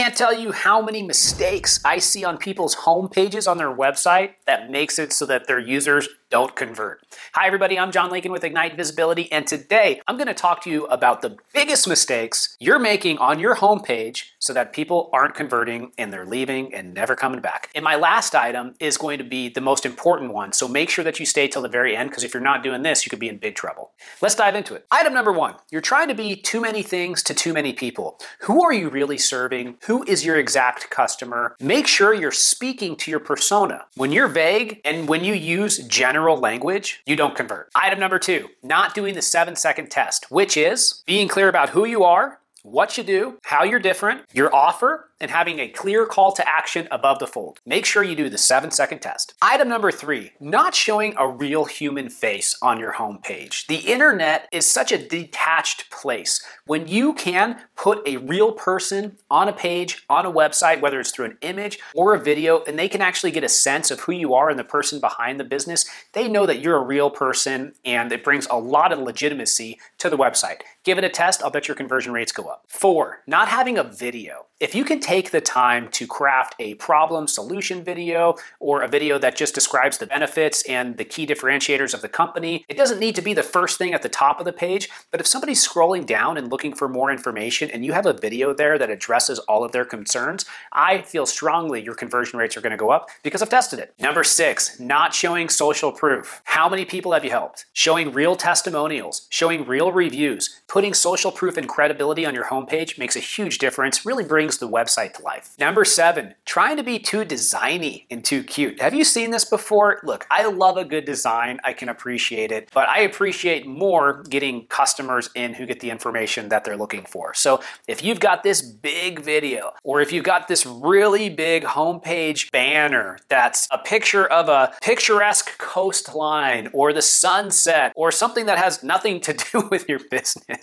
can't tell you how many mistakes I see on people's home pages on their website that makes it so that their users don't convert. Hi, everybody. I'm John Lincoln with Ignite Visibility, and today I'm going to talk to you about the biggest mistakes you're making on your homepage so that people aren't converting and they're leaving and never coming back. And my last item is going to be the most important one, so make sure that you stay till the very end because if you're not doing this, you could be in big trouble. Let's dive into it. Item number one you're trying to be too many things to too many people. Who are you really serving? Who is your exact customer? Make sure you're speaking to your persona. When you're vague and when you use general general language, you don't convert. Item number two, not doing the seven second test, which is being clear about who you are, what you do, how you're different, your offer, and having a clear call to action above the fold. Make sure you do the seven second test. Item number three, not showing a real human face on your homepage. The internet is such a detached place. When you can put a real person on a page, on a website, whether it's through an image or a video, and they can actually get a sense of who you are and the person behind the business, they know that you're a real person and it brings a lot of legitimacy to the website. Give it a test, I'll bet your conversion rates go up. Four, not having a video. If you can take the time to craft a problem solution video or a video that just describes the benefits and the key differentiators of the company, it doesn't need to be the first thing at the top of the page, but if somebody's scrolling down and looking for more information and you have a video there that addresses all of their concerns, I feel strongly your conversion rates are going to go up because I've tested it. Number six, not showing social proof. How many people have you helped? Showing real testimonials, showing real reviews, putting social proof and credibility on your homepage makes a huge difference, really brings the website to life. Number seven, trying to be too designy and too cute. Have you seen this before? Look, I love a good design, I can appreciate it, but I appreciate more getting customers in who get the information that they're looking for. So if you've got this big video, or if you've got this really big homepage banner that's a picture of a picturesque coastline or the sunset or something that has nothing to do with your business,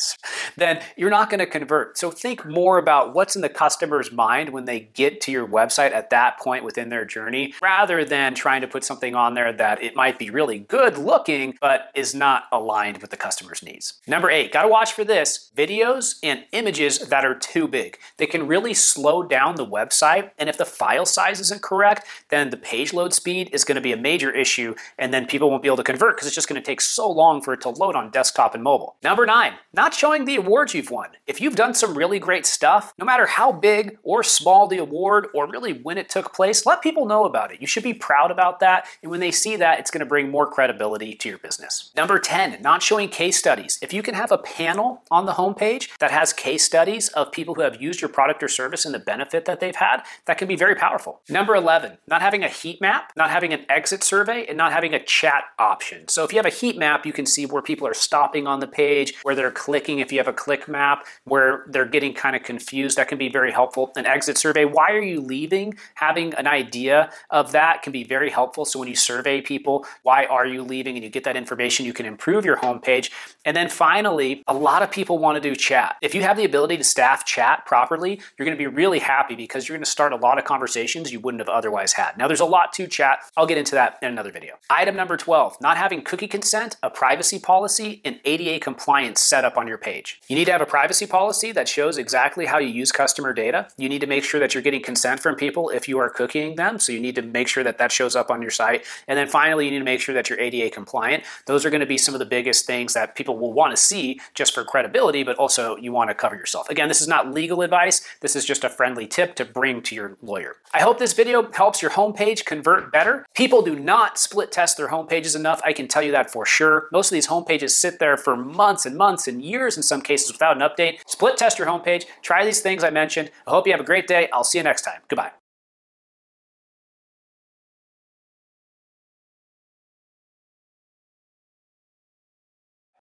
then you're not going to convert. So think more about what's in the customer's mind when they get to your website at that point within their journey, rather than trying to put something on there that it might be really good looking, but is not aligned with the customer's needs. Number eight, gotta watch for this videos and images that are too big. They can really slow down the website, and if the file size isn't correct, then the page load speed is gonna be a major issue, and then people won't be able to convert because it's just gonna take so long for it to load on desktop and mobile. Number nine, not showing the awards you've won. If you've done some really great stuff, no matter how big big or small the award or really when it took place, let people know about it. You should be proud about that. And when they see that, it's going to bring more credibility to your business. Number 10, not showing case studies. If you can have a panel on the homepage that has case studies of people who have used your product or service and the benefit that they've had, that can be very powerful. Number 11, not having a heat map, not having an exit survey, and not having a chat option. So if you have a heat map, you can see where people are stopping on the page, where they're clicking. If you have a click map, where they're getting kind of confused, that can be very helpful. An exit survey, why are you leaving? Having an idea of that can be very helpful. So when you survey people, why are you leaving, and you get that information, you can improve your homepage. And then finally, a lot of people want to do chat. If you have the ability to staff chat properly, you're going to be really happy because you're going to start a lot of conversations you wouldn't have otherwise had. Now, there's a lot to chat. I'll get into that in another video. Item number 12, not having cookie consent, a privacy policy, and ADA compliance set up on your page. You need to have a privacy policy that shows exactly how you use customer data. You need to make sure that you're getting consent from people if you are cookieing them. So you need to make sure that that shows up on your site. And then finally, you need to make sure that you're ADA compliant. Those are going to be some of the biggest things that people will want to see just for credibility, but also you want to cover yourself. Again, this is not legal advice. This is just a friendly tip to bring to your lawyer. I hope this video helps your homepage convert better. People do not split test their homepages enough. I can tell you that for sure. Most of these homepages sit there for months and months and years in some cases without an update. Split test your homepage. Try these things I mentioned. I hope you have a great day. I'll see you next time. Goodbye.